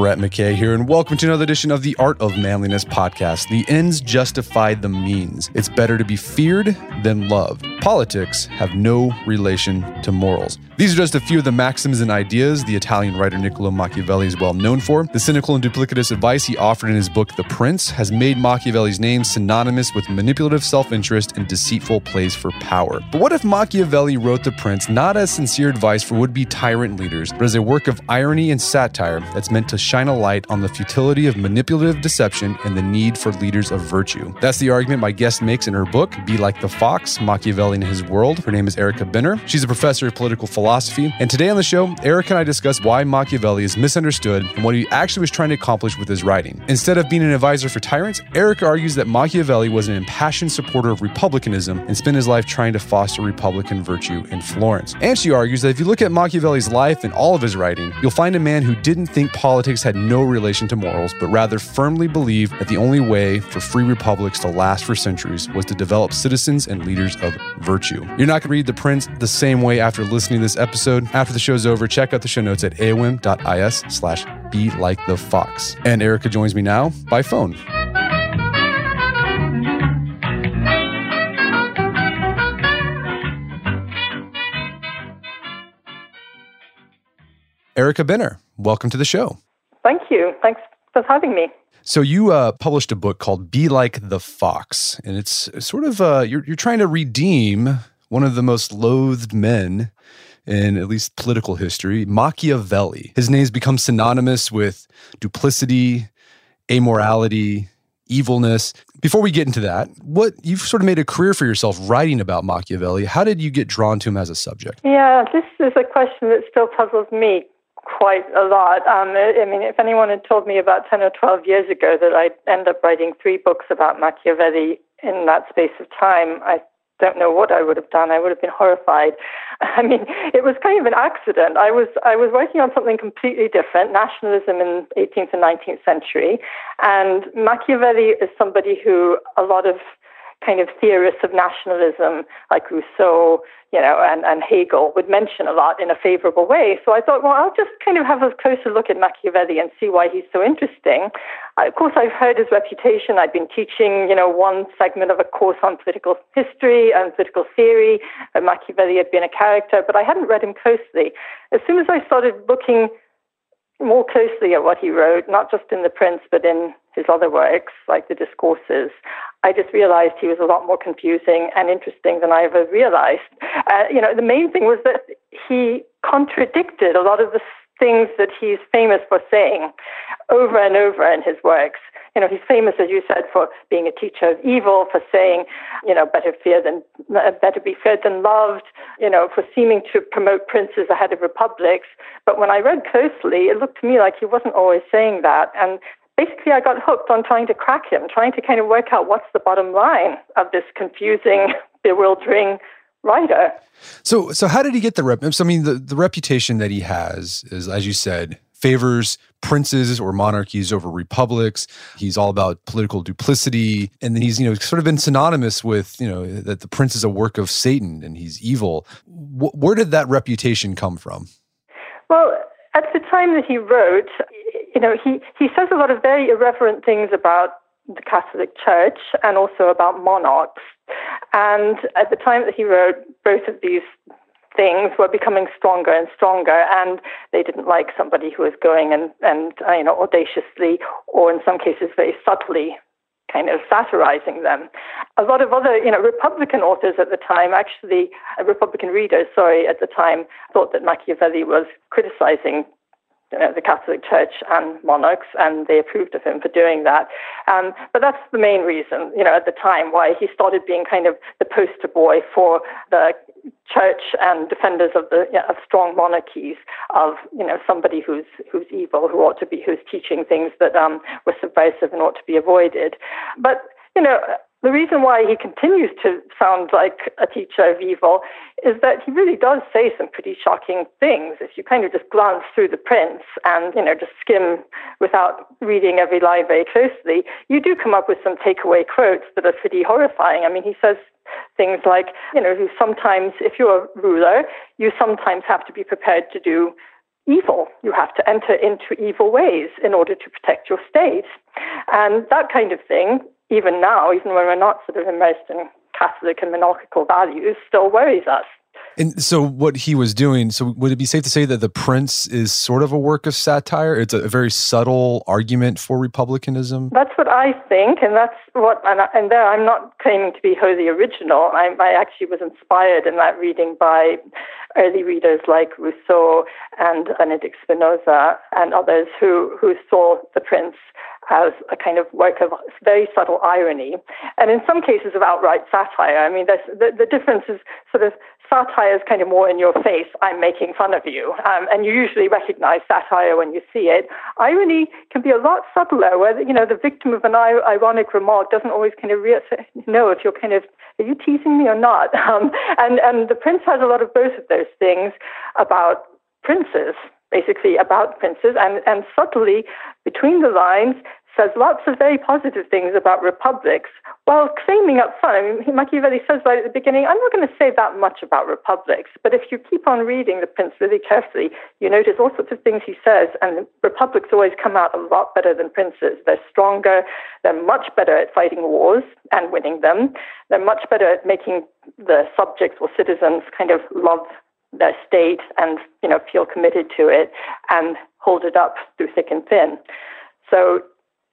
Brett McKay here, and welcome to another edition of the Art of Manliness podcast. The ends justify the means. It's better to be feared than loved. Politics have no relation to morals. These are just a few of the maxims and ideas the Italian writer Niccolo Machiavelli is well known for. The cynical and duplicitous advice he offered in his book The Prince has made Machiavelli's name synonymous with manipulative self interest and deceitful plays for power. But what if Machiavelli wrote The Prince not as sincere advice for would be tyrant leaders, but as a work of irony and satire that's meant to shine a light on the futility of manipulative deception and the need for leaders of virtue? That's the argument my guest makes in her book, Be Like the Fox Machiavelli and His World. Her name is Erica Benner. She's a professor of political philosophy. And today on the show, Erica and I discuss why Machiavelli is misunderstood and what he actually was trying to accomplish with his writing. Instead of being an advisor for tyrants, Erica argues that Machiavelli was an impassioned supporter of republicanism and spent his life trying to foster republican virtue in Florence. And she argues that if you look at Machiavelli's life and all of his writing, you'll find a man who didn't think politics had no relation to morals, but rather firmly believed that the only way for free republics to last for centuries was to develop citizens and leaders of virtue. You're not going to read The Prince the same way after listening to this episode. After the show's over, check out the show notes at aom.is slash be like the fox. And Erica joins me now by phone. Erica Benner, welcome to the show. Thank you. Thanks for having me. So you uh, published a book called "Be Like the Fox," and it's sort of uh, you're you're trying to redeem one of the most loathed men in at least political history, Machiavelli. His name's become synonymous with duplicity, amorality, evilness. Before we get into that, what you've sort of made a career for yourself writing about Machiavelli. How did you get drawn to him as a subject? Yeah, this is a question that still puzzles me quite a lot. Um, I mean, if anyone had told me about 10 or 12 years ago that I'd end up writing three books about Machiavelli in that space of time, I don't know what I would have done. I would have been horrified. I mean, it was kind of an accident. I was I was working on something completely different, nationalism in 18th and 19th century, and Machiavelli is somebody who a lot of kind of theorists of nationalism like Rousseau, you know, and, and Hegel would mention a lot in a favorable way. So I thought, well, I'll just kind of have a closer look at Machiavelli and see why he's so interesting. Uh, of course, I've heard his reputation. I've been teaching, you know, one segment of a course on political history and political theory. And Machiavelli had been a character, but I hadn't read him closely. As soon as I started looking more closely at what he wrote, not just in The Prince, but in his other works, like the discourses, I just realized he was a lot more confusing and interesting than I ever realized. Uh, you know, the main thing was that he contradicted a lot of the things that he's famous for saying over and over in his works. You know, he's famous, as you said, for being a teacher of evil, for saying, you know, better fear than uh, better be feared than loved. You know, for seeming to promote princes ahead of republics. But when I read closely, it looked to me like he wasn't always saying that, and basically I got hooked on trying to crack him, trying to kind of work out what's the bottom line of this confusing, bewildering writer. So, so how did he get the rep? So, I mean, the, the reputation that he has is, as you said, favors princes or monarchies over republics. He's all about political duplicity, and then he's you know sort of been synonymous with you know that the prince is a work of Satan and he's evil. W- where did that reputation come from? Well, at the time that he wrote, you know, he, he says a lot of very irreverent things about the Catholic Church and also about monarchs. And at the time that he wrote, both of these things were becoming stronger and stronger, and they didn't like somebody who was going and, and uh, you know, audaciously or in some cases very subtly kind of satirizing them. A lot of other, you know, Republican authors at the time, actually, uh, Republican readers, sorry, at the time, thought that Machiavelli was criticizing know, the Catholic Church and monarchs, and they approved of him for doing that. Um, but that's the main reason, you know, at the time why he started being kind of the poster boy for the church and defenders of the you know, of strong monarchies, of you know somebody who's who's evil, who ought to be who's teaching things that um, were subversive and ought to be avoided. But you know, the reason why he continues to sound like a teacher of evil is that he really does say some pretty shocking things. If you kind of just glance through the Prince and, you know, just skim without reading every line very closely, you do come up with some takeaway quotes that are pretty horrifying. I mean, he says things like, you know, sometimes if you're a ruler, you sometimes have to be prepared to do evil. You have to enter into evil ways in order to protect your state. And that kind of thing even now, even when we're not sort of immersed in Catholic and monarchical values, still worries us. And so, what he was doing, so would it be safe to say that The Prince is sort of a work of satire? It's a very subtle argument for republicanism? That's what I think, and that's what, and, and there I'm not claiming to be wholly original. I, I actually was inspired in that reading by early readers like Rousseau and Benedict Spinoza and others who, who saw The Prince as a kind of work of very subtle irony, and in some cases of outright satire. I mean, the, the difference is sort of satire is kind of more in your face. I'm making fun of you, um, and you usually recognize satire when you see it. Irony can be a lot subtler, where you know the victim of an ironic remark doesn't always kind of re- know if you're kind of are you teasing me or not. Um, and and the prince has a lot of both of those things about princes basically about princes and, and subtly between the lines says lots of very positive things about republics while claiming up front, Machiavelli says right at the beginning, I'm not going to say that much about republics, but if you keep on reading the Prince really carefully, you notice all sorts of things he says, and republics always come out a lot better than princes. They're stronger, they're much better at fighting wars and winning them, they're much better at making the subjects or citizens kind of love their state and, you know, feel committed to it and hold it up through thick and thin. So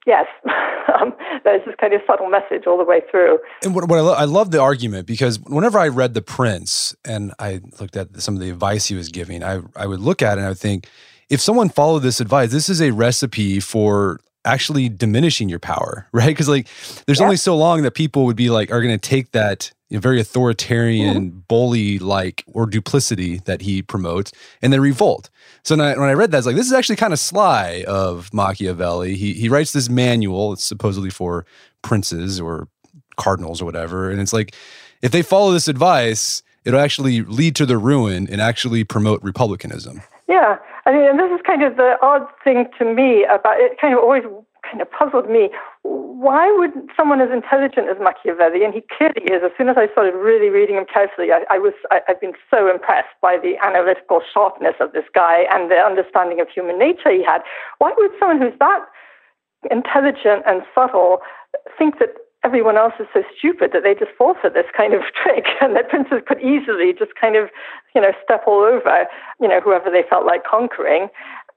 yes, um, there's this kind of subtle message all the way through. And what, what I, lo- I love the argument because whenever I read The Prince and I looked at some of the advice he was giving, I, I would look at it and I would think, if someone followed this advice, this is a recipe for actually diminishing your power, right? Because like, there's yeah. only so long that people would be like, are going to take that you know, very authoritarian, mm-hmm. bully like or duplicity that he promotes, and then revolt. So when I, when I read that, it's like, this is actually kind of sly of Machiavelli. He he writes this manual, it's supposedly for princes or cardinals or whatever, and it's like if they follow this advice, it'll actually lead to their ruin and actually promote republicanism. Yeah, I mean, and this is kind of the odd thing to me about it. Kind of always kind of puzzled me. Why would someone as intelligent as Machiavelli, and he clearly is, as soon as I started really reading him carefully, I, I was, I, I've been so impressed by the analytical sharpness of this guy and the understanding of human nature he had. Why would someone who's that intelligent and subtle think that everyone else is so stupid that they just fall for this kind of trick and that princes could easily just kind of, you know, step all over, you know, whoever they felt like conquering.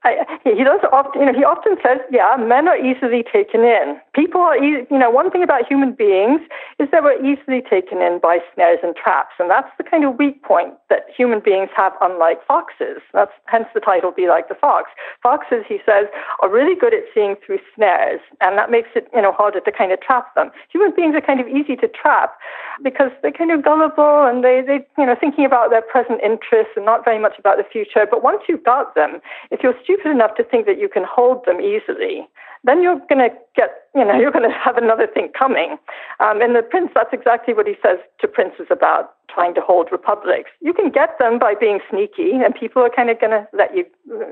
I, he does often, you know, he often says, yeah, men are easily taken in. People are, you know, one thing about human beings is that we're easily taken in by snares and traps. And that's the kind of weak point that human beings have, unlike foxes. That's hence the title, Be Like the Fox. Foxes, he says, are really good at seeing through snares. And that makes it, you know, harder to kind of trap them. Human beings are kind of easy to trap because they're kind of gullible and they, they, you know, thinking about their present interests and not very much about the future. But once you've got them, if you're stupid enough to think that you can hold them easily, then you're going to get, you know, you're going to have another thing coming. Um, and the prince, that's exactly what he says to princes about trying to hold republics. You can get them by being sneaky, and people are kind of going to let you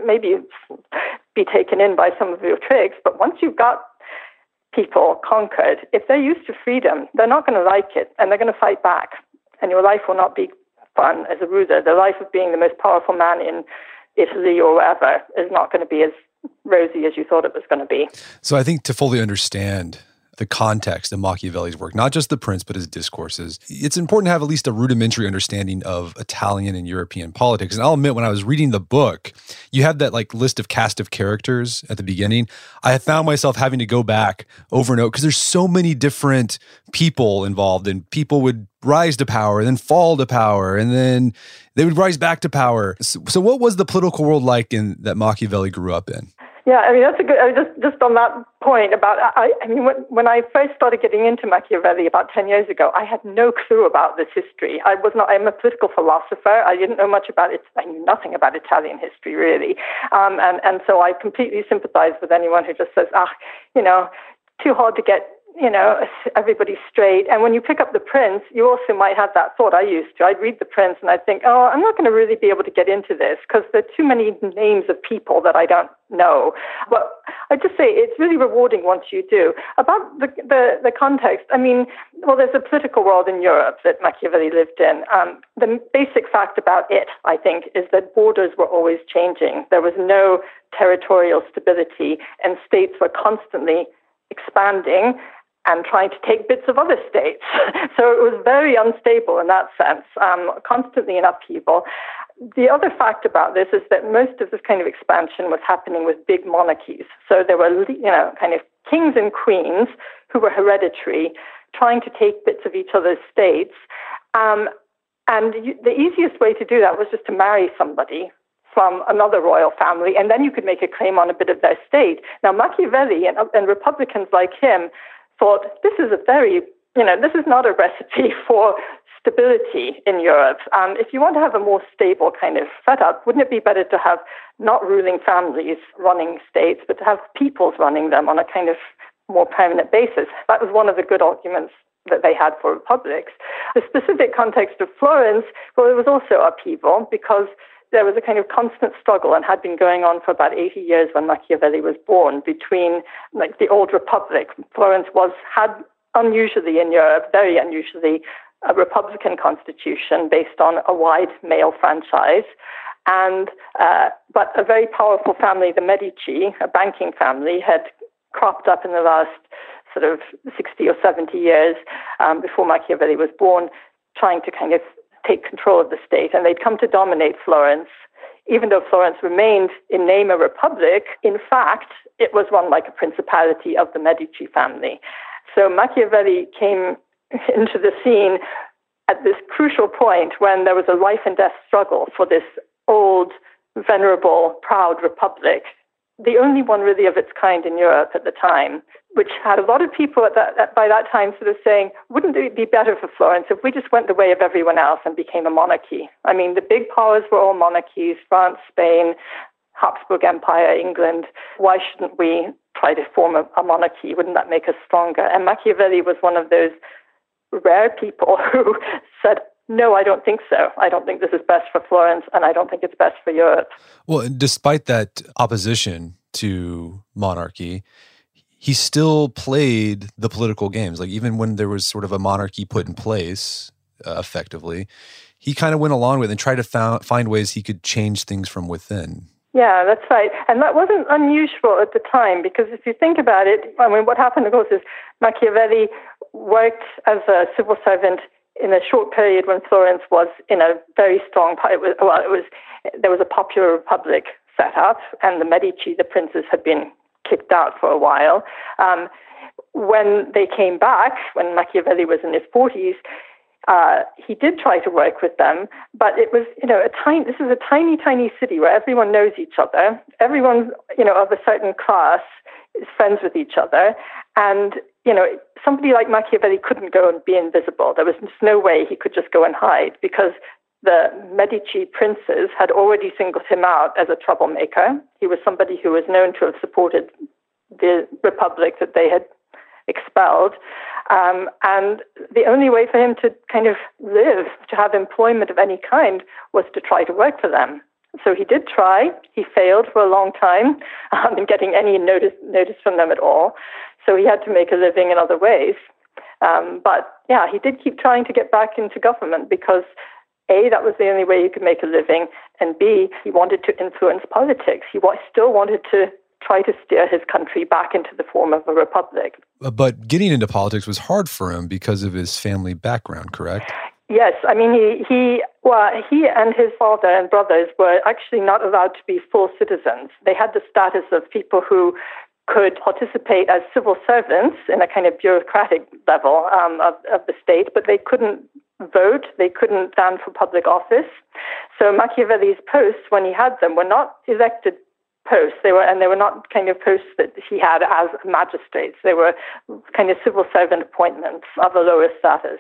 maybe be taken in by some of your tricks. But once you've got people conquered, if they're used to freedom, they're not going to like it, and they're going to fight back. And your life will not be fun as a ruler. The life of being the most powerful man in Italy or wherever is not going to be as rosy as you thought it was going to be. So I think to fully understand the context of Machiavelli's work, not just the prince, but his discourses, it's important to have at least a rudimentary understanding of Italian and European politics. And I'll admit, when I was reading the book, you had that like list of cast of characters at the beginning. I found myself having to go back over and over because there's so many different people involved, and people would rise to power, then fall to power, and then they would rise back to power. So, so what was the political world like in that Machiavelli grew up in? Yeah, I mean that's a good. I just just on that point about, I, I mean, when, when I first started getting into Machiavelli about ten years ago, I had no clue about this history. I was not. I'm a political philosopher. I didn't know much about it. I knew nothing about Italian history really, um, and and so I completely sympathize with anyone who just says, ah, you know, too hard to get you know, everybody's straight. And when you pick up The Prince, you also might have that thought. I used to. I'd read The Prince and I'd think, oh, I'm not going to really be able to get into this because there are too many names of people that I don't know. But I just say it's really rewarding once you do. About the, the, the context, I mean, well, there's a political world in Europe that Machiavelli lived in. Um, the basic fact about it, I think, is that borders were always changing. There was no territorial stability, and states were constantly expanding and trying to take bits of other states. so it was very unstable in that sense, um, constantly in upheaval. The other fact about this is that most of this kind of expansion was happening with big monarchies. So there were, you know, kind of kings and queens who were hereditary, trying to take bits of each other's states. Um, and you, the easiest way to do that was just to marry somebody from another royal family, and then you could make a claim on a bit of their state. Now, Machiavelli and, and Republicans like him thought this is a very, you know, this is not a recipe for stability in Europe. Um, if you want to have a more stable kind of setup, wouldn't it be better to have not ruling families running states, but to have peoples running them on a kind of more permanent basis? That was one of the good arguments that they had for republics. The specific context of Florence, well, it was also upheaval because there was a kind of constant struggle and had been going on for about 80 years when Machiavelli was born between like the old republic. Florence was had unusually in Europe, very unusually, a republican constitution based on a wide male franchise. And uh, but a very powerful family, the Medici, a banking family, had cropped up in the last sort of 60 or 70 years um, before Machiavelli was born, trying to kind of take control of the state, and they'd come to dominate Florence. Even though Florence remained in name a republic, in fact, it was run like a principality of the Medici family. So Machiavelli came into the scene at this crucial point when there was a life and death struggle for this old, venerable, proud republic the only one really of its kind in Europe at the time, which had a lot of people at that, at, by that time sort of saying, wouldn't it be better for Florence if we just went the way of everyone else and became a monarchy? I mean, the big powers were all monarchies France, Spain, Habsburg Empire, England. Why shouldn't we try to form a, a monarchy? Wouldn't that make us stronger? And Machiavelli was one of those rare people who said, no, I don't think so. I don't think this is best for Florence, and I don't think it's best for Europe. Well, despite that opposition to monarchy, he still played the political games. Like even when there was sort of a monarchy put in place, uh, effectively, he kind of went along with it and tried to found, find ways he could change things from within. Yeah, that's right. And that wasn't unusual at the time because if you think about it, I mean, what happened, of course, is Machiavelli worked as a civil servant in a short period when Florence was in a very strong, it was, well, it was, there was a popular republic set up, and the Medici, the princes, had been kicked out for a while. Um, when they came back, when Machiavelli was in his 40s, uh, he did try to work with them, but it was, you know, a tiny. This is a tiny, tiny city where everyone knows each other. Everyone, you know, of a certain class is friends with each other, and you know, somebody like Machiavelli couldn't go and be invisible. There was just no way he could just go and hide because the Medici princes had already singled him out as a troublemaker. He was somebody who was known to have supported the republic that they had expelled. Um, and the only way for him to kind of live, to have employment of any kind, was to try to work for them. So he did try. He failed for a long time um, in getting any notice, notice from them at all. So he had to make a living in other ways. Um, but yeah, he did keep trying to get back into government because A, that was the only way he could make a living, and B, he wanted to influence politics. He still wanted to try to steer his country back into the form of a republic. But getting into politics was hard for him because of his family background, correct? Yes, I mean he he well he and his father and brothers were actually not allowed to be full citizens. They had the status of people who could participate as civil servants in a kind of bureaucratic level um, of, of the state, but they couldn't vote, they couldn't stand for public office. So Machiavelli's posts, when he had them, were not elected posts. They were, and they were not kind of posts that he had as magistrates. They were kind of civil servant appointments of a lower status.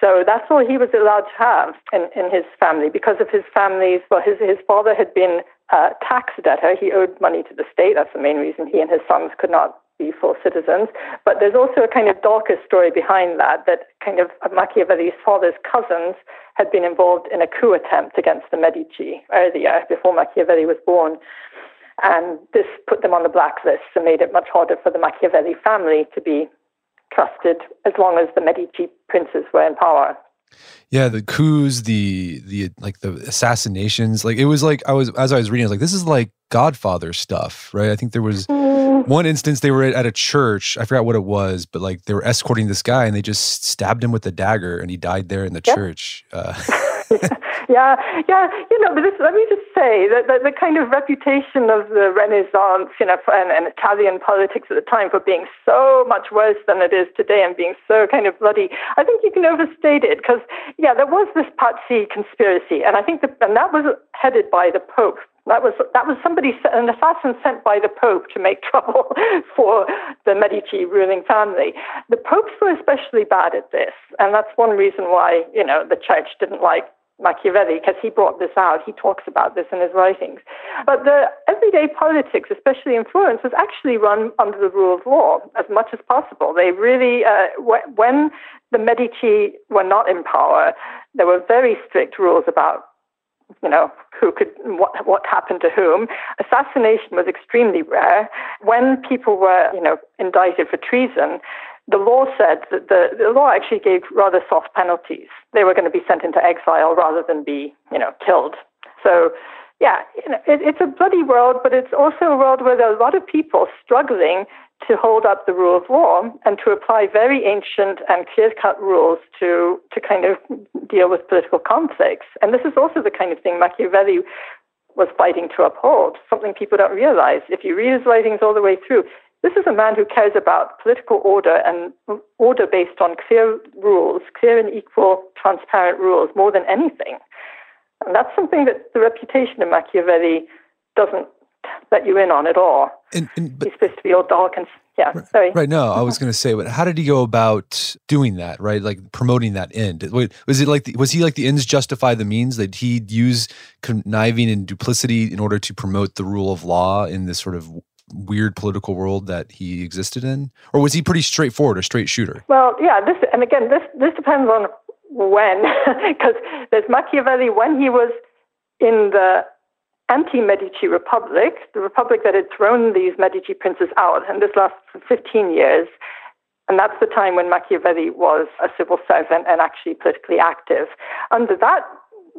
So that's all he was allowed to have in, in his family because of his family's. Well, his his father had been uh, a tax debtor. He owed money to the state. That's the main reason he and his sons could not be full citizens. But there's also a kind of darker story behind that, that kind of Machiavelli's father's cousins had been involved in a coup attempt against the Medici earlier, before Machiavelli was born. And this put them on the blacklist and made it much harder for the Machiavelli family to be trusted as long as the Medici princes were in power. Yeah, the coups, the the like the assassinations, like it was like I was as I was reading, I was like, this is like Godfather stuff, right? I think there was mm. one instance they were at a church, I forgot what it was, but like they were escorting this guy and they just stabbed him with a dagger and he died there in the yep. church. Uh, yeah, yeah. You know, but this, let me just say that the, the, kind of reputation of the Renaissance, you know, and, and Italian politics at the time for being so much worse than it is today and being so kind of bloody, I think you can overstate it because, yeah, there was this Pazzi conspiracy, and I think that, and that was headed by the Pope. That was that was somebody, an assassin sent by the Pope to make trouble for the Medici ruling family. The popes were especially bad at this, and that's one reason why you know the church didn't like Machiavelli, because he brought this out. He talks about this in his writings. But the everyday politics, especially in Florence, was actually run under the rule of law as much as possible. They really, uh, when the Medici were not in power, there were very strict rules about you know, who could, what, what happened to whom. Assassination was extremely rare. When people were, you know, indicted for treason, the law said that the, the law actually gave rather soft penalties. They were going to be sent into exile rather than be, you know, killed. So, yeah, you know, it, it's a bloody world, but it's also a world where there are a lot of people struggling to hold up the rule of law and to apply very ancient and clear-cut rules to to kind of deal with political conflicts. And this is also the kind of thing Machiavelli was fighting to uphold. Something people don't realize. If you read his writings all the way through, this is a man who cares about political order and order based on clear rules, clear and equal, transparent rules, more than anything. And that's something that the reputation of Machiavelli doesn't let you in on at all. And, and, but, He's supposed to be all dark and yeah. Right, sorry. Right. No, I was going to say, but how did he go about doing that? Right, like promoting that end. Was it like the, was he like the ends justify the means that he'd use conniving and duplicity in order to promote the rule of law in this sort of weird political world that he existed in, or was he pretty straightforward, a straight shooter? Well, yeah. This and again, this this depends on when, because there's Machiavelli when he was in the anti-Medici republic, the republic that had thrown these Medici princes out, and this lasted for 15 years. And that's the time when Machiavelli was a civil servant and actually politically active. Under that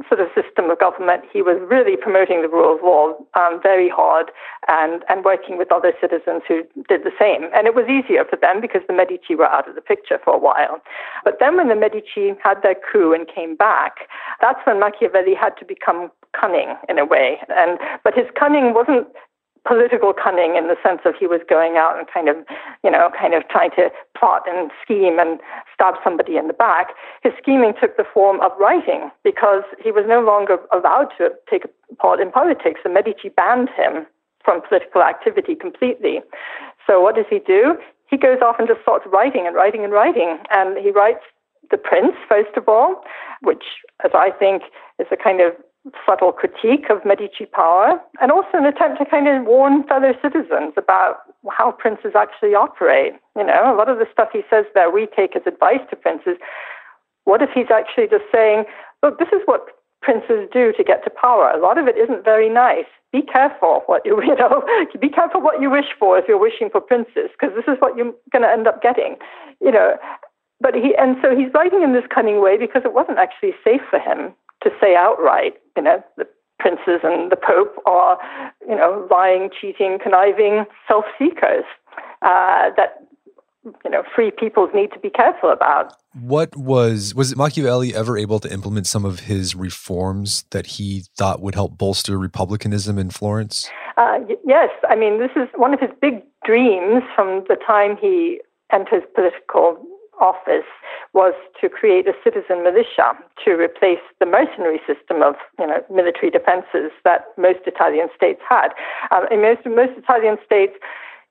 sort of system of government, he was really promoting the rule of law um, very hard and, and working with other citizens who did the same. And it was easier for them because the Medici were out of the picture for a while. But then when the Medici had their coup and came back, that's when Machiavelli had to become cunning in a way. And but his cunning wasn't political cunning in the sense of he was going out and kind of, you know, kind of trying to plot and scheme and stab somebody in the back. His scheming took the form of writing because he was no longer allowed to take part in politics. The Medici banned him from political activity completely. So what does he do? He goes off and just starts writing and writing and writing. And he writes The Prince, first of all, which, as I think, is a kind of subtle critique of Medici power, and also an attempt to kind of warn fellow citizens about how princes actually operate. You know, a lot of the stuff he says there we take as advice to princes. What if he's actually just saying, look, this is what princes do to get to power? A lot of it isn't very nice. Be careful what you, you know, be careful what you wish for if you're wishing for princes, because this is what you're going to end up getting. You know, but he, and so he's writing in this cunning way because it wasn't actually safe for him to say outright, you know, the princes and the Pope are, you know, lying, cheating, conniving self-seekers uh, that you know free peoples need to be careful about. What was was Machiavelli ever able to implement some of his reforms that he thought would help bolster republicanism in Florence? Uh, y- yes, I mean this is one of his big dreams from the time he enters political office was to create a citizen militia to replace the mercenary system of you know military defenses that most Italian states had. Um, in most most Italian states,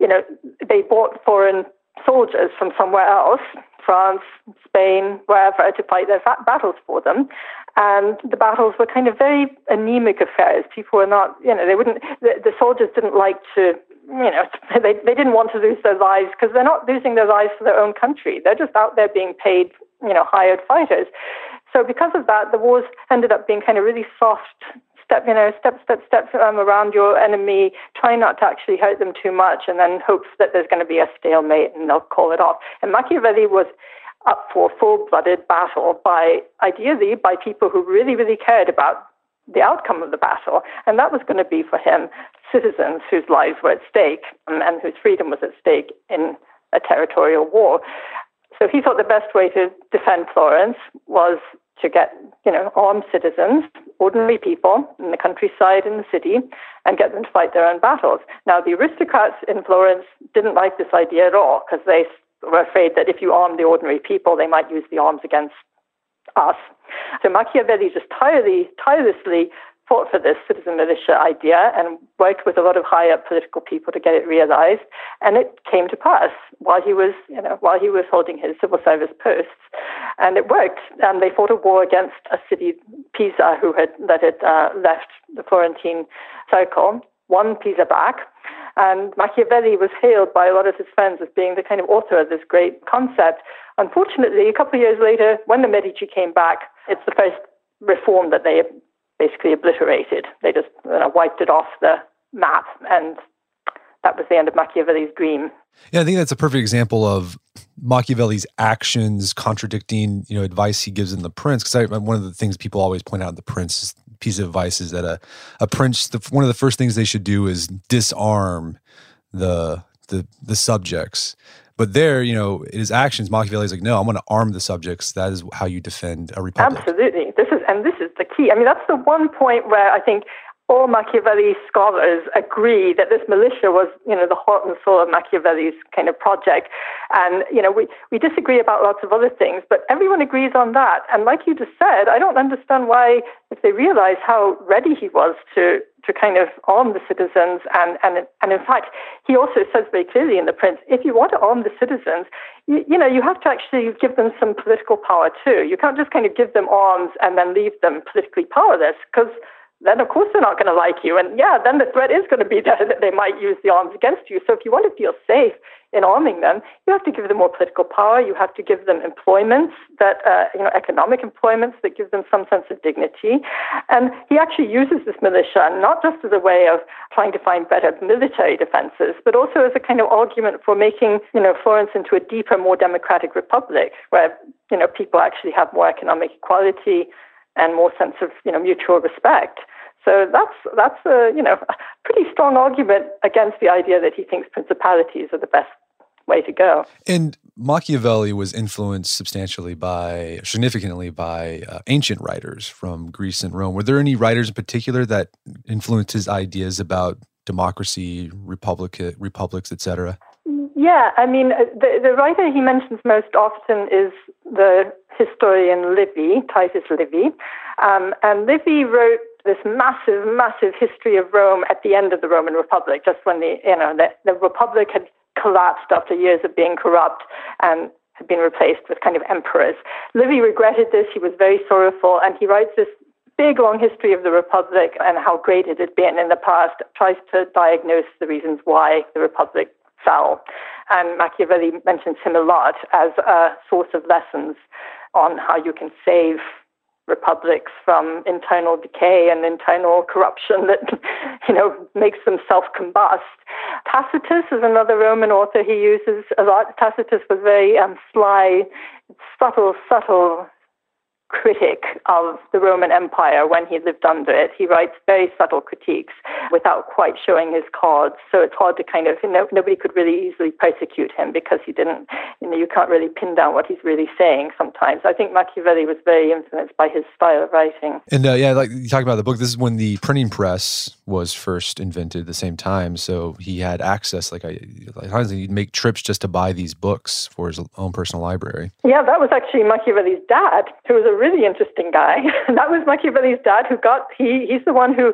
you know, they bought foreign soldiers from somewhere else, France, Spain, wherever, to fight their battles for them. And the battles were kind of very anemic affairs. People were not, you know, they wouldn't, the, the soldiers didn't like to, you know, they, they didn't want to lose those lives because they're not losing those lives for their own country. They're just out there being paid, you know, hired fighters. So because of that, the wars ended up being kind of really soft step, you know, step, step, step um, around your enemy, try not to actually hurt them too much, and then hopes that there's going to be a stalemate and they'll call it off. And Machiavelli was up for full-blooded battle by, ideally, by people who really, really cared about the outcome of the battle, and that was going to be for him citizens whose lives were at stake um, and whose freedom was at stake in a territorial war. So he thought the best way to defend Florence was to get, you know, armed citizens, ordinary people in the countryside in the city, and get them to fight their own battles. Now, the aristocrats in Florence didn't like this idea at all because they were afraid that if you arm the ordinary people, they might use the arms against us. So Machiavelli just tirelessly, tirelessly fought for this citizen militia idea and worked with a lot of high up political people to get it realized. And it came to pass while he was, you know, while he was holding his civil service posts. And it worked. And they fought a war against a city, Pisa, who had, that had uh, left the Florentine circle, won Pisa back. And Machiavelli was hailed by a lot of his friends as being the kind of author of this great concept. Unfortunately, a couple of years later, when the Medici came back, it's the first reform that they basically obliterated. They just you know, wiped it off the map, and that was the end of Machiavelli's dream. Yeah, I think that's a perfect example of Machiavelli's actions contradicting, you know, advice he gives in The Prince. Because one of the things people always point out in The Prince piece of advice is that a a prince, the, one of the first things they should do is disarm the the the subjects. But there, you know, his actions, Machiavelli is like, no, I'm going to arm the subjects. That is how you defend a republic. Absolutely. This is, and this is the key. I mean, that's the one point where I think all Machiavelli scholars agree that this militia was, you know, the heart and soul of Machiavelli's kind of project. And, you know, we, we disagree about lots of other things, but everyone agrees on that. And like you just said, I don't understand why, if they realize how ready he was to, to kind of arm the citizens, and, and, and in fact, he also says very clearly in The Prince, if you want to arm the citizens, you, you know, you have to actually give them some political power too. You can't just kind of give them arms and then leave them politically powerless, because then of course they're not going to like you. And yeah, then the threat is going to be that, that they might use the arms against you. So if you want to feel safe in arming them, you have to give them more political power. You have to give them employments that, uh, you know, economic employments that give them some sense of dignity. And he actually uses this militia not just as a way of trying to find better military defenses, but also as a kind of argument for making, you know, Florence into a deeper, more democratic republic where, you know, people actually have more economic equality and more sense of you know mutual respect. So that's that's a you know pretty strong argument against the idea that he thinks principalities are the best way to go. And Machiavelli was influenced substantially by, significantly by uh, ancient writers from Greece and Rome. Were there any writers in particular that influenced his ideas about democracy, republic, republics, etc.? Yeah, I mean, uh, the, the writer he mentions most often is the historian Livy, Titus Livy. Um, and Livy wrote this massive, massive history of Rome at the end of the Roman Republic, just when the, you know, the, the Republic had collapsed after years of being corrupt and had been replaced with kind of emperors. Livy regretted this. He was very sorrowful, and he writes this big, long history of the Republic and how great it had been in the past, tries to diagnose the reasons why the Republic fell. And Machiavelli mentions him a lot as a source of lessons on how you can save republics from internal decay and internal corruption that you know makes them self-combust. Tacitus is another Roman author he uses a lot. Tacitus was very um, sly, subtle, subtle critic of the Roman Empire when he lived under it. He writes very subtle critiques without quite showing his cards. So it's hard to kind of, you know, nobody could really easily persecute him because he didn't, you know, you can't really pin down what he's really saying sometimes. I think Machiavelli was very influenced by his style of writing. And uh, yeah, like you talk about the book, this is when the printing press was first invented at the same time. So he had access, like, I, like he'd make trips just to buy these books for his own personal library. Yeah, that was actually Machiavelli's dad, who was a really interesting guy. that was Machiavelli's dad who got, he, he's the one who,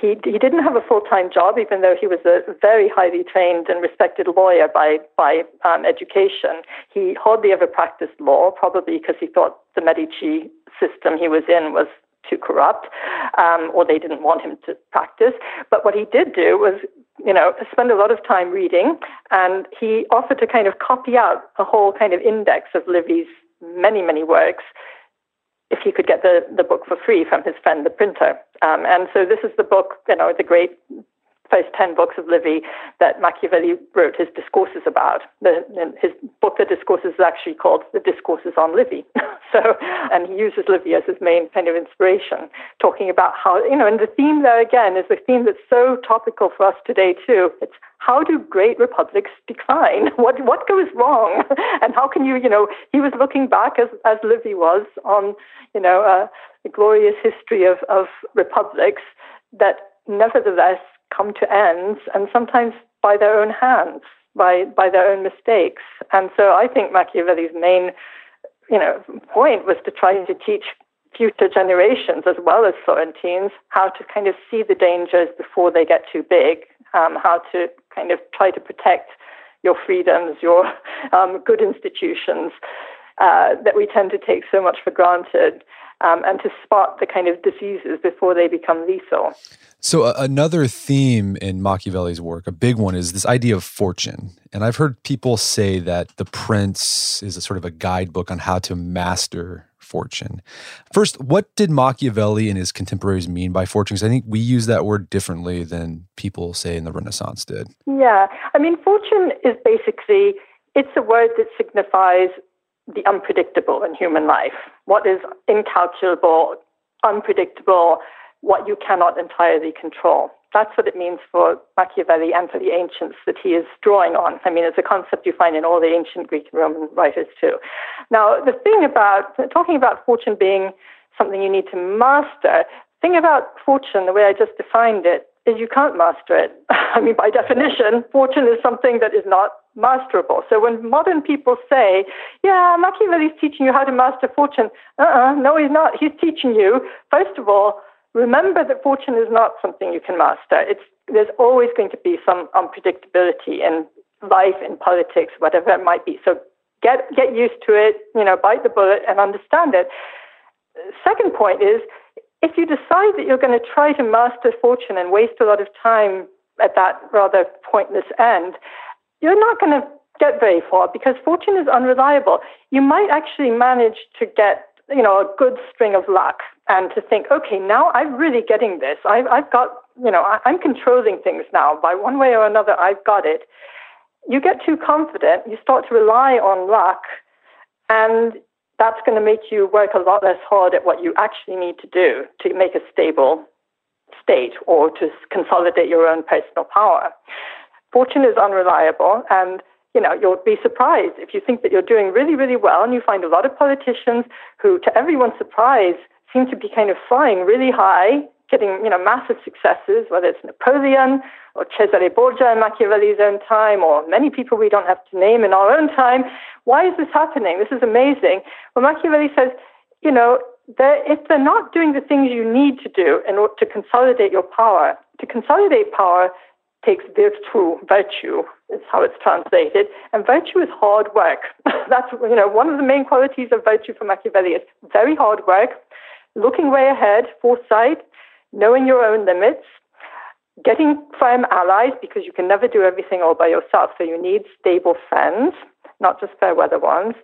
he, he didn't have a full time job, even though he was a very highly trained and respected lawyer by, by um, education. He hardly ever practiced law, probably because he thought the Medici system he was in was too corrupt, um, or they didn't want him to practice. But what he did do was, you know, spend a lot of time reading, and he offered to kind of copy out a whole kind of index of Livy's many, many works if he could get the, the book for free from his friend, the printer. Um, and so this is the book, you know, the great first 10 books of Livy that Machiavelli wrote his discourses about. The, his book, The Discourses, is actually called The Discourses on Livy. so, and he uses Livy as his main kind of inspiration, talking about how, you know, and the theme there again is the theme that's so topical for us today too. It's how do great republics decline? What, what goes wrong? and how can you, you know, he was looking back as, as Livy was on, you know, uh, the glorious history of, of republics that nevertheless come to ends and sometimes by their own hands, by, by their own mistakes. And so I think Machiavelli's main, you know, point was to try to teach future generations as well as Florentines how to kind of see the dangers before they get too big, um, how to kind of try to protect your freedoms, your um, good institutions uh, that we tend to take so much for granted um, and to spot the kind of diseases before they become lethal. So, uh, another theme in Machiavelli's work, a big one, is this idea of fortune. And I've heard people say that The Prince is a sort of a guidebook on how to master fortune. First, what did Machiavelli and his contemporaries mean by fortune? Because I think we use that word differently than people say in the Renaissance did. Yeah. I mean, fortune is basically, it's a word that signifies the unpredictable in human life, what is incalculable, unpredictable, what you cannot entirely control. That's what it means for Machiavelli and for the ancients that he is drawing on. I mean, it's a concept you find in all the ancient Greek and Roman writers too. Now, the thing about talking about fortune being something you need to master, thing about fortune, the way I just defined it, is you can't master it. I mean, by definition, fortune is something that is not masterable. So when modern people say, yeah, Machiavelli's teaching you how to master fortune, uh-uh, no, he's not. He's teaching you, first of all, remember that fortune is not something you can master. It's, there's always going to be some unpredictability in life, in politics, whatever it might be. So get, get used to it, you know, bite the bullet and understand it. Second point is, if you decide that you're going to try to master fortune and waste a lot of time at that rather pointless end, you're not going to get very far because fortune is unreliable. You might actually manage to get, you know, a good string of luck and to think, okay, now I'm really getting this. I've, I've got, you know, I, I'm controlling things now. By one way or another, I've got it. You get too confident, you start to rely on luck, and that's going to make you work a lot less hard at what you actually need to do to make a stable state or to consolidate your own personal power. Fortune is unreliable and you know, you'll be surprised if you think that you're doing really, really well and you find a lot of politicians who, to everyone's surprise, seem to be kind of flying really high, getting, you know, massive successes, whether it's Napoleon or Cesare Borgia in Machiavelli's own time or many people we don't have to name in our own time. Why is this happening? This is amazing. Well, Machiavelli says, you know, they're, if they're not doing the things you need to do in order to consolidate your power, to consolidate power, takes virtue, virtue is how it's translated, and virtue is hard work. That's you know one of the main qualities of virtue for Machiavelli is very hard work, looking way ahead, foresight, knowing your own limits, getting firm allies because you can never do everything all by yourself. So you need stable friends, not just fair weather ones,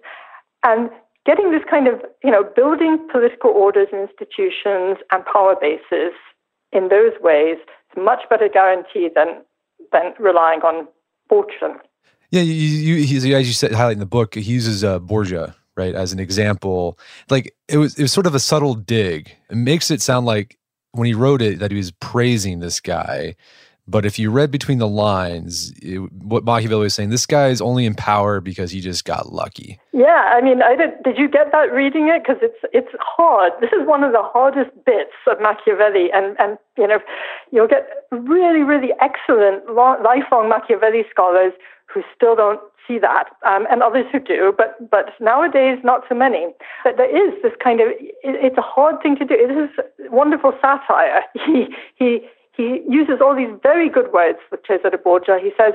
and getting this kind of you know building political orders and institutions and power bases in those ways is much better guarantee than than relying on fortune. Yeah, you, you, as you said, highlighting the book, he uses uh, Borgia right, as an example. Like it was it was sort of a subtle dig. It makes it sound like when he wrote it that he was praising this guy. But if you read between the lines, it, what Machiavelli was saying, this guy is only in power because he just got lucky. Yeah, I mean, I did. Did you get that reading it? Because it's it's hard. This is one of the hardest bits of Machiavelli, and and you know, you'll get really really excellent long, lifelong Machiavelli scholars who still don't see that, um, and others who do, but but nowadays not so many. But there is this kind of it, it's a hard thing to do. It is wonderful satire. He he he uses all these very good words with Cesare Borgia. He says,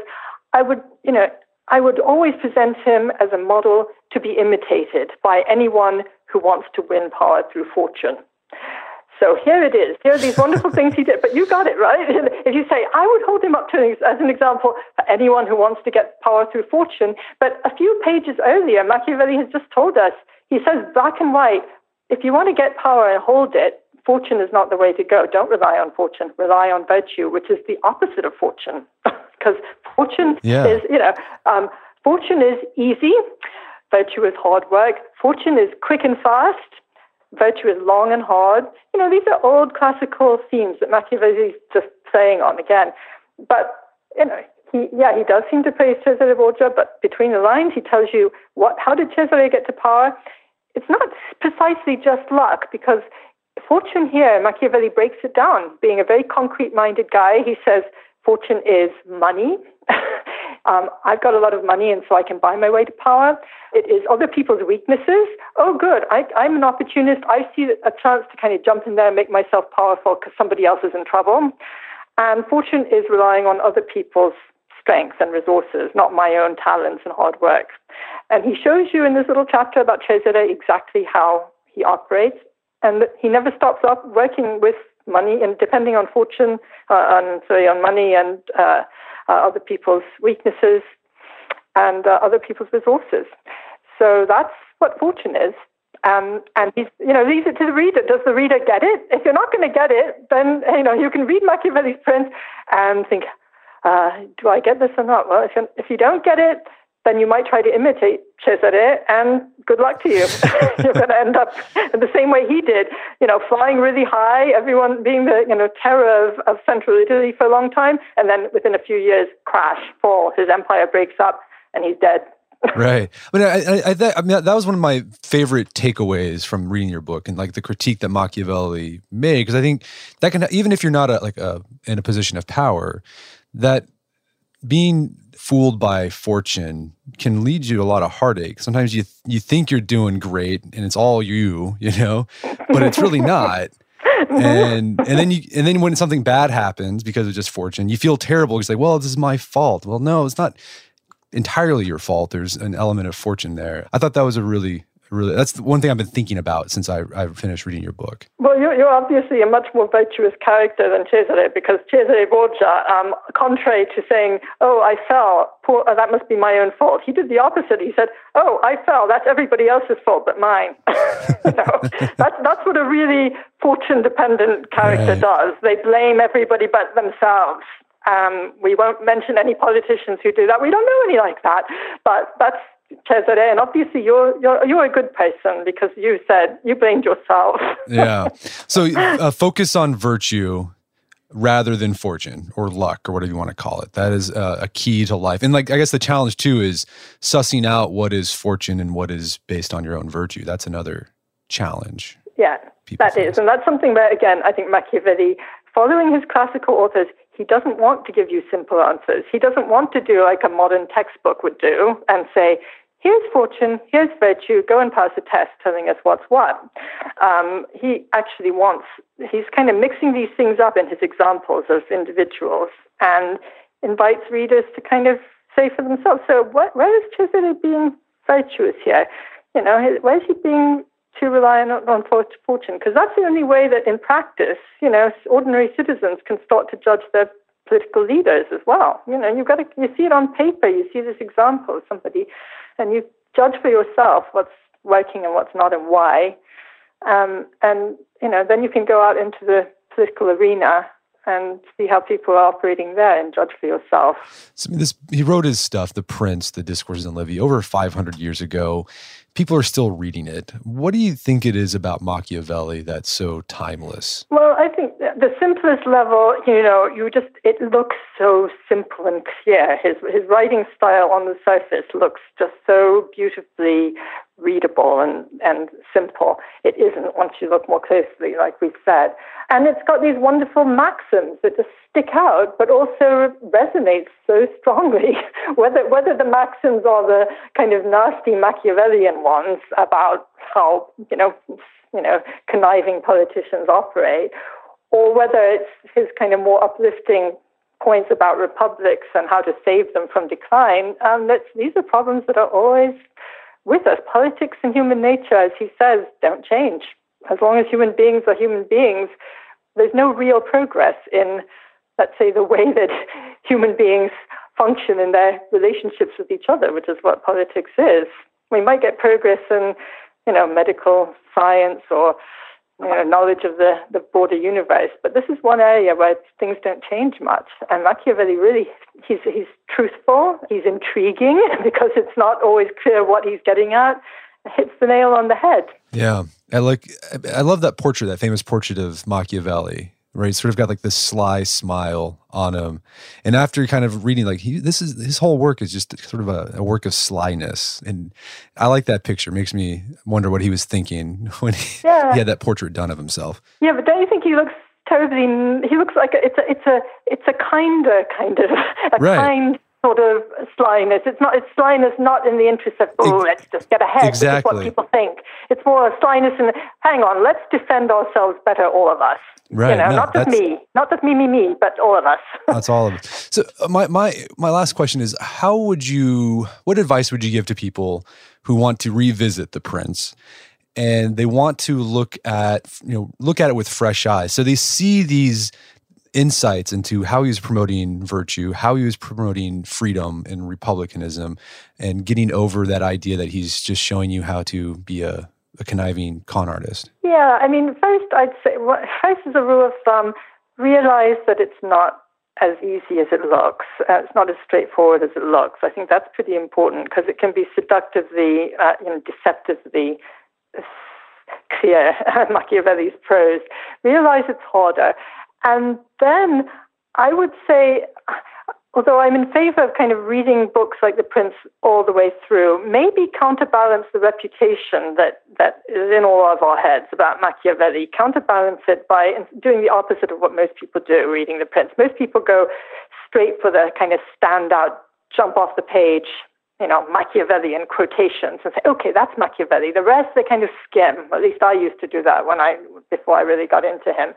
"I would you know I would always present him as a model to be imitated by anyone who wants to win power through fortune." So here it is. Here are these wonderful things he did. But you got it, right? If you say, I would hold him up to as an example for anyone who wants to get power through fortune. But a few pages earlier, Machiavelli has just told us, he says black and white, if you want to get power and hold it, fortune is not the way to go. Don't rely on fortune. Rely on virtue, which is the opposite of fortune. Because fortune yeah. is, you know, um, fortune is easy. Virtue is hard work. Fortune is quick and fast virtue is long and hard. You know, these are old classical themes that Machiavelli is just playing on again. But, you know, he, yeah, he does seem to praise Cesare Borgia, but between the lines, he tells you what, how did Cesare get to power? It's not precisely just luck, because fortune here, Machiavelli breaks it down. Being a very concrete minded guy, he says fortune is money. Um, I've got a lot of money, and so I can buy my way to power. It is other people's weaknesses. Oh, good. I, I'm an opportunist. I see a chance to kind of jump in there and make myself powerful because somebody else is in trouble. And fortune is relying on other people's strengths and resources, not my own talents and hard work. And he shows you in this little chapter about Cesare exactly how he operates. And he never stops up working with money and depending on fortune, uh, on, sorry, on money and uh, other people's weaknesses, and uh, other people's resources. So that's what fortune is. Um, and he's, you know, leaves it to the reader. Does the reader get it? If you're not going to get it, then you know you can read Machiavelli's Prince and think, uh, "Do I get this or not?" Well, if if you don't get it, then you might try to imitate Cesare, and good luck to you. You're going to end up in the same way he did, you know, flying really high, everyone being the, you know, terror of, of Central Italy for a long time, and then within a few years, crash, fall, his empire breaks up, and he's dead. right. I mean, I, I, I, I, mean, that was one of my favorite takeaways from reading your book and like the critique that Machiavelli made, because I think that can, even if you're not a, like a, in a position of power, that being fooled by fortune can lead you to a lot of heartache. Sometimes you you think you're doing great and it's all you, you know, but it's really not. and and then you and then when something bad happens because of just fortune, you feel terrible. You say, "Well, this is my fault." Well, no, it's not entirely your fault. There's an element of fortune there. I thought that was a really really that's the one thing I've been thinking about since I, I finished reading your book. Well, you're, you're obviously a much more virtuous character than Cesare because Cesare Borgia, um, contrary to saying, "Oh, I fell, poor, oh, that must be my own fault," he did the opposite. He said, "Oh, I fell. That's everybody else's fault but mine." that's that's what a really fortune-dependent character right. does. They blame everybody but themselves. Um, we won't mention any politicians who do that. We don't know any like that, but that's Cesare, and obviously you're you're you're a good person because you said you blamed yourself. yeah. So uh, focus on virtue rather than fortune or luck or whatever you want to call it. That is uh, a key to life. And like I guess the challenge too is sussing out what is fortune and what is based on your own virtue. That's another challenge. Yeah, that face. is, and that's something where again I think Machiavelli, following his classical authors, he doesn't want to give you simple answers. He doesn't want to do like a modern textbook would do and say, here's fortune, here's virtue, go and pass a test telling us what's what. Um, he actually wants, he's kind of mixing these things up in his examples of individuals and invites readers to kind of say for themselves, so what, where is Cesare being virtuous here? You know, where is he being too reliant on, on fortune because that's the only way that in practice, you know, ordinary citizens can start to judge their political leaders as well. You know, you've got to, you see it on paper, you see this example of somebody, and you judge for yourself what's working and what's not and why. Um, and, you know, then you can go out into the political arena and see how people are operating there and judge for yourself. So, I mean, this, he wrote his stuff, The Prince, The Discourses on Livy, over 500 years ago. People are still reading it. What do you think it is about Machiavelli that's so timeless? Well, I think the simplest level, you know, you just, it looks so simple and clear. His, his writing style on the surface looks just so beautifully readable and, and simple. It isn't once you look more closely, like we've said. And it's got these wonderful maxims that just stick out, but also resonate so strongly. whether whether the maxims are the kind of nasty Machiavellian ones about how you know you know conniving politicians operate, or whether it's his kind of more uplifting points about republics and how to save them from decline. Um, these are problems that are always with us. Politics and human nature, as he says, don't change. As long as human beings are human beings, there's no real progress in, let's say, the way that human beings function in their relationships with each other, which is what politics is. We might get progress in, you know, medical science or you know, knowledge of the, the broader universe. But this is one area where things don't change much. And Machiavelli really, he's, he's truthful, he's intriguing because it's not always clear what he's getting at. It hits the nail on the head. Yeah. I like, I love that portrait, that famous portrait of Machiavelli right? He's sort of got like this sly smile on him. And after kind of reading, like he, this is his whole work is just sort of a, a, work of slyness. And I like that picture. It makes me wonder what he was thinking when he, yeah. he had that portrait done of himself. Yeah, but don't you think he looks terribly? He looks like a, it's a it's a it's a kinder kind of a right. kind sort of slyness. It's not. It's slyness not in the interest of oh, let's just get ahead. Exactly. what people think. It's more a slyness and hang on, let's defend ourselves better, all of us. Right. You know, no, not just me, not just me, me, me, but all of us. that's all of us. So uh, my my my last question is: How would you? What advice would you give to people who want to revisit the Prince? And they want to look at you know look at it with fresh eyes. So they see these insights into how he was promoting virtue, how he was promoting freedom and republicanism, and getting over that idea that he's just showing you how to be a, a conniving con artist? Yeah, I mean, first I'd say, first as a rule of thumb, realize that it's not as easy as it looks. Uh, it's not as straightforward as it looks. I think that's pretty important because it can be seductively, uh, you know, deceptively clear, Machiavelli's prose. Realize it's harder. And then I would say, although I'm in favor of kind of reading books like The Prince all the way through, maybe counterbalance the reputation that, that is in all of our heads about Machiavelli, counterbalance it by doing the opposite of what most people do reading The Prince. Most people go straight for the kind of standout, jump off the page you know, Machiavellian quotations and say, okay, that's Machiavelli. The rest they kind of skim. At least I used to do that when I before I really got into him.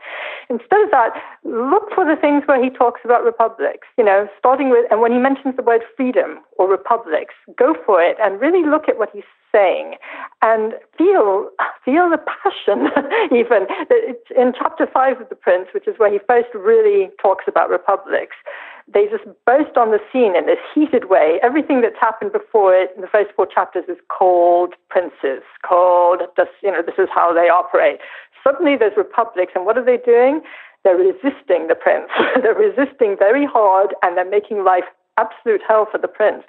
Instead of that, look for the things where he talks about republics. You know, starting with and when he mentions the word freedom or republics, go for it and really look at what he's saying and feel feel the passion even it's in chapter five of the prince which is where he first really talks about republics they just burst on the scene in this heated way. Everything that's happened before it in the first four chapters is called princes, called just, you know, this is how they operate. Suddenly there's republics, and what are they doing? They're resisting the prince. they're resisting very hard, and they're making life absolute hell for the prince.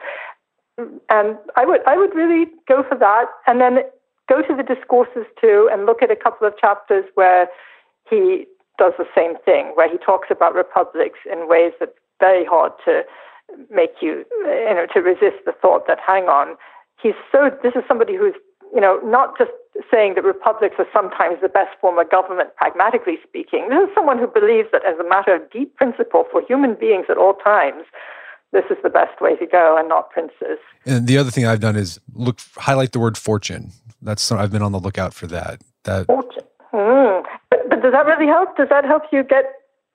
And I would, I would really go for that, and then go to the discourses too, and look at a couple of chapters where he does the same thing, where he talks about republics in ways that very hard to make you, you know, to resist the thought that, hang on, he's so, this is somebody who's, you know, not just saying that republics are sometimes the best form of government, pragmatically speaking. This is someone who believes that as a matter of deep principle for human beings at all times, this is the best way to go and not princes. And the other thing I've done is look highlight the word fortune. That's I've been on the lookout for that. That fortune. Mm. But, but does that really help? Does that help you get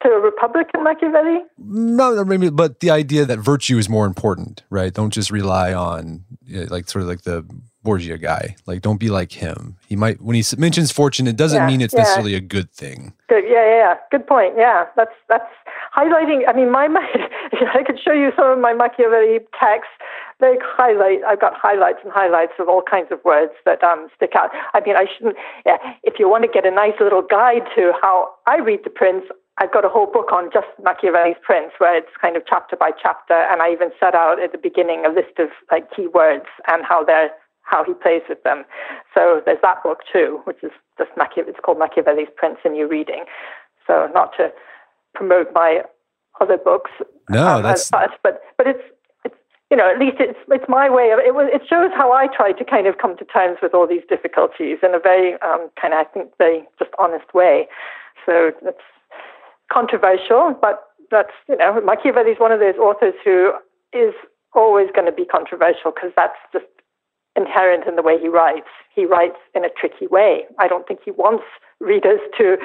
to a Republican Machiavelli? No, maybe, but the idea that virtue is more important, right? Don't just rely on like sort of like the Borgia guy. Like, don't be like him. He might when he mentions fortune, it doesn't yeah, mean it's yeah. necessarily a good thing. Good. Yeah, yeah, yeah. Good point. Yeah, that's that's highlighting. I mean, my, my I could show you some of my Machiavelli texts. They highlight. I've got highlights and highlights of all kinds of words that um, stick out. I mean, I shouldn't. Yeah, if you want to get a nice little guide to how I read the Prince, I've got a whole book on just Machiavelli's Prince, where it's kind of chapter by chapter, and I even set out at the beginning a list of like keywords and how they're how he plays with them. So there's that book too, which is just Machiavelli. It's called Machiavelli's Prince in New Reading. So not to promote my other books, no, um, that's such, but but it's it's you know at least it's it's my way of it. Was, it shows how I try to kind of come to terms with all these difficulties in a very um, kind of I think very just honest way. So it's controversial, but that's, you know, Machiavelli is one of those authors who is always going to be controversial because that's just inherent in the way he writes. He writes in a tricky way. I don't think he wants readers to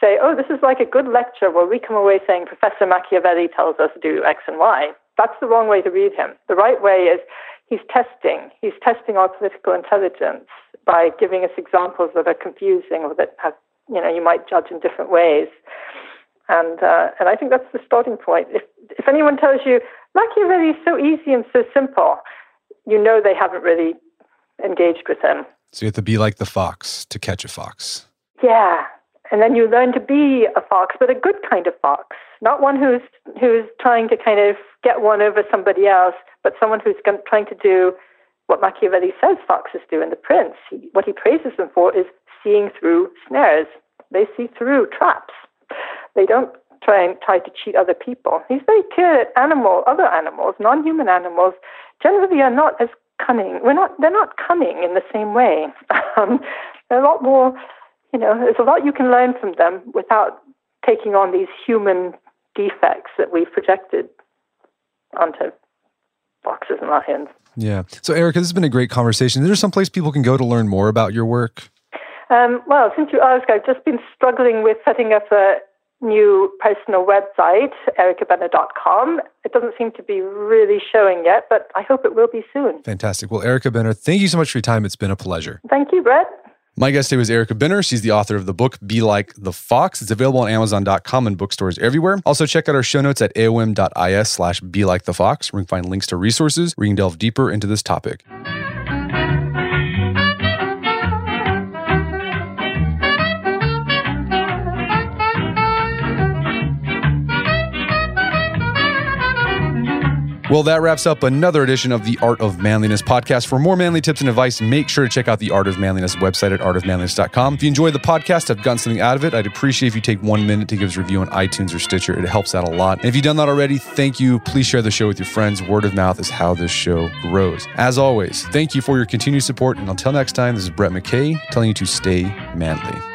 say, oh, this is like a good lecture where we come away saying Professor Machiavelli tells us to do X and Y. That's the wrong way to read him. The right way is he's testing. He's testing our political intelligence by giving us examples that are confusing or that have, you know, you might judge in different ways. And, uh, and I think that's the starting point. If, if anyone tells you Machiavelli is so easy and so simple, you know they haven't really engaged with him. So you have to be like the fox to catch a fox. Yeah. And then you learn to be a fox, but a good kind of fox, not one who's who's trying to kind of get one over somebody else, but someone who's trying to do what Machiavelli says foxes do in The Prince. He, what he praises them for is seeing through snares. They see through traps. They don't try and try to cheat other people. He's very clear that animal, other animals, non-human animals, generally are not as cunning. We're not. They're not cunning in the same way. Um, they're a lot more. You know, there's a lot you can learn from them without taking on these human defects that we've projected onto foxes and lions. Yeah. So, Erica, this has been a great conversation. Is there some place people can go to learn more about your work? Um, well, since you asked, I've just been struggling with setting up a new personal website, ericabenner.com. It doesn't seem to be really showing yet, but I hope it will be soon. Fantastic. Well, Erica Benner, thank you so much for your time. It's been a pleasure. Thank you, Brett. My guest today was Erica Benner. She's the author of the book Be Like the Fox. It's available on Amazon.com and bookstores everywhere. Also, check out our show notes at aom.is slash Be Like the Fox, where you can find links to resources where you can delve deeper into this topic. Well, that wraps up another edition of the Art of Manliness podcast. For more manly tips and advice, make sure to check out the Art of Manliness website at artofmanliness.com. If you enjoyed the podcast, have gotten something out of it, I'd appreciate if you take one minute to give us a review on iTunes or Stitcher. It helps out a lot. And if you've done that already, thank you. Please share the show with your friends. Word of mouth is how this show grows. As always, thank you for your continued support. And until next time, this is Brett McKay telling you to stay manly.